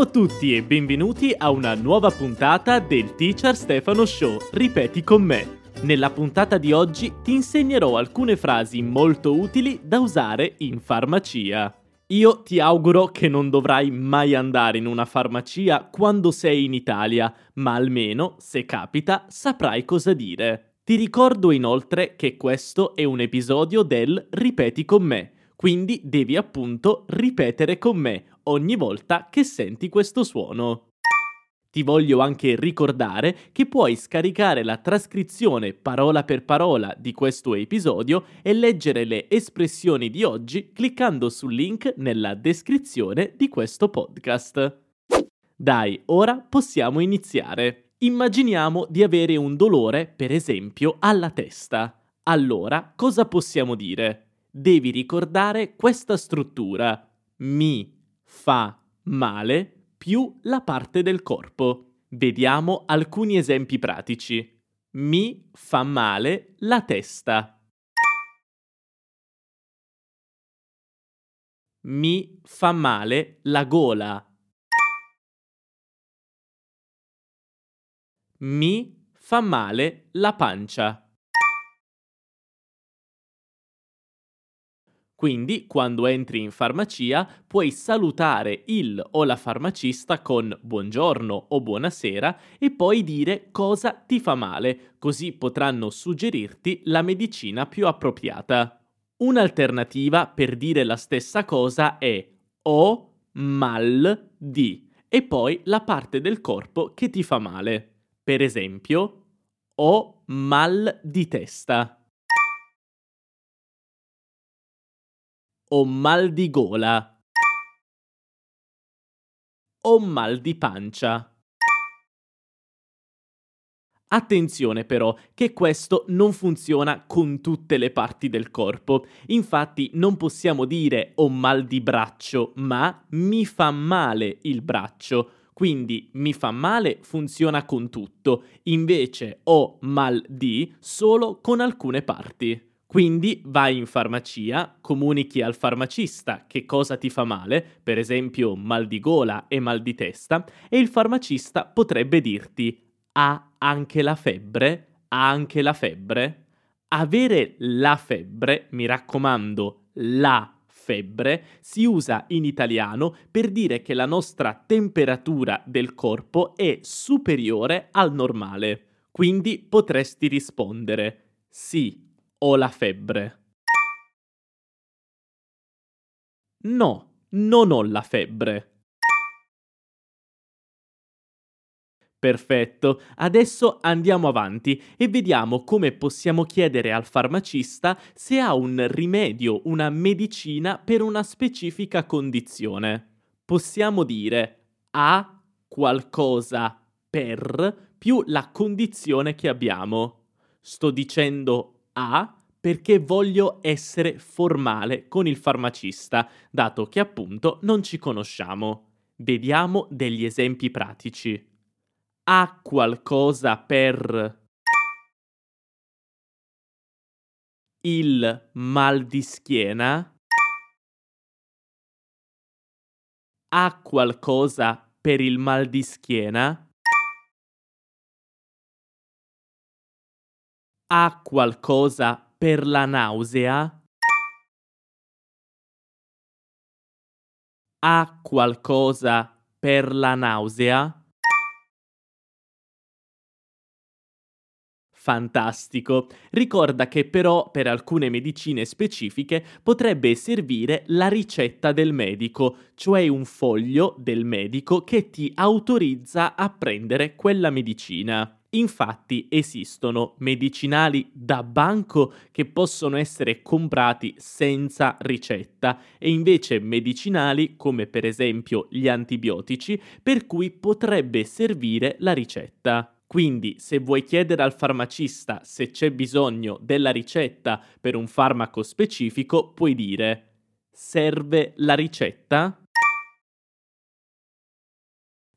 Ciao a tutti e benvenuti a una nuova puntata del Teacher Stefano Show. Ripeti con me. Nella puntata di oggi ti insegnerò alcune frasi molto utili da usare in farmacia. Io ti auguro che non dovrai mai andare in una farmacia quando sei in Italia, ma almeno, se capita, saprai cosa dire. Ti ricordo inoltre che questo è un episodio del Ripeti con me, quindi devi appunto ripetere con me ogni volta che senti questo suono. Ti voglio anche ricordare che puoi scaricare la trascrizione parola per parola di questo episodio e leggere le espressioni di oggi cliccando sul link nella descrizione di questo podcast. Dai, ora possiamo iniziare. Immaginiamo di avere un dolore, per esempio, alla testa. Allora, cosa possiamo dire? Devi ricordare questa struttura. Mi fa male più la parte del corpo. Vediamo alcuni esempi pratici. Mi fa male la testa. Mi fa male la gola. Mi fa male la pancia. Quindi, quando entri in farmacia, puoi salutare il o la farmacista con buongiorno o buonasera e poi dire cosa ti fa male, così potranno suggerirti la medicina più appropriata. Un'alternativa per dire la stessa cosa è ho mal di e poi la parte del corpo che ti fa male. Per esempio, ho mal di testa. Ho mal di gola. Ho mal di pancia. Attenzione però che questo non funziona con tutte le parti del corpo, infatti non possiamo dire ho mal di braccio, ma mi fa male il braccio. Quindi mi fa male funziona con tutto, invece ho mal di solo con alcune parti. Quindi vai in farmacia, comunichi al farmacista che cosa ti fa male, per esempio mal di gola e mal di testa, e il farmacista potrebbe dirti ha anche la febbre? Ha anche la febbre? Avere la febbre, mi raccomando, la febbre, si usa in italiano per dire che la nostra temperatura del corpo è superiore al normale. Quindi potresti rispondere sì, ho la febbre. No, non ho la febbre. Perfetto, adesso andiamo avanti e vediamo come possiamo chiedere al farmacista se ha un rimedio, una medicina per una specifica condizione. Possiamo dire ha qualcosa per più la condizione che abbiamo. Sto dicendo a perché voglio essere formale con il farmacista, dato che appunto non ci conosciamo. Vediamo degli esempi pratici. Ha qualcosa per il mal di schiena? Ha qualcosa per il mal di schiena? Ha qualcosa per la nausea? Ha qualcosa per la nausea? Fantastico. Ricorda che però per alcune medicine specifiche potrebbe servire la ricetta del medico, cioè un foglio del medico che ti autorizza a prendere quella medicina. Infatti esistono medicinali da banco che possono essere comprati senza ricetta e invece medicinali come per esempio gli antibiotici per cui potrebbe servire la ricetta. Quindi se vuoi chiedere al farmacista se c'è bisogno della ricetta per un farmaco specifico puoi dire serve la ricetta?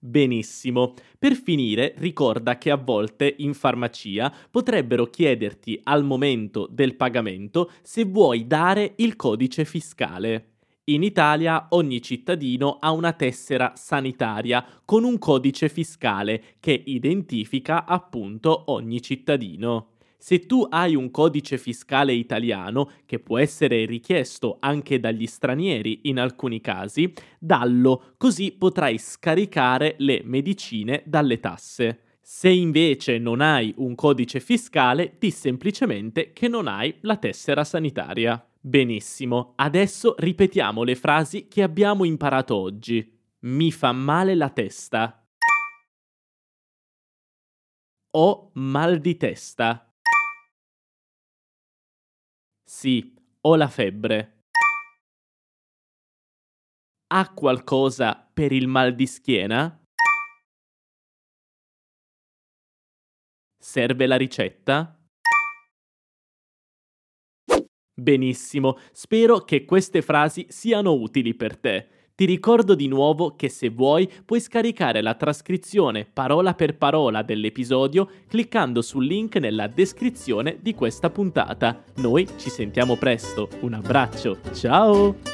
Benissimo. Per finire, ricorda che a volte in farmacia potrebbero chiederti al momento del pagamento se vuoi dare il codice fiscale. In Italia ogni cittadino ha una tessera sanitaria con un codice fiscale che identifica appunto ogni cittadino. Se tu hai un codice fiscale italiano, che può essere richiesto anche dagli stranieri in alcuni casi, dallo, così potrai scaricare le medicine dalle tasse. Se invece non hai un codice fiscale, di semplicemente che non hai la tessera sanitaria. Benissimo, adesso ripetiamo le frasi che abbiamo imparato oggi. Mi fa male la testa. Ho mal di testa. Sì, ho la febbre. Ha qualcosa per il mal di schiena? Serve la ricetta? Benissimo, spero che queste frasi siano utili per te. Ti ricordo di nuovo che se vuoi puoi scaricare la trascrizione parola per parola dell'episodio cliccando sul link nella descrizione di questa puntata. Noi ci sentiamo presto, un abbraccio, ciao!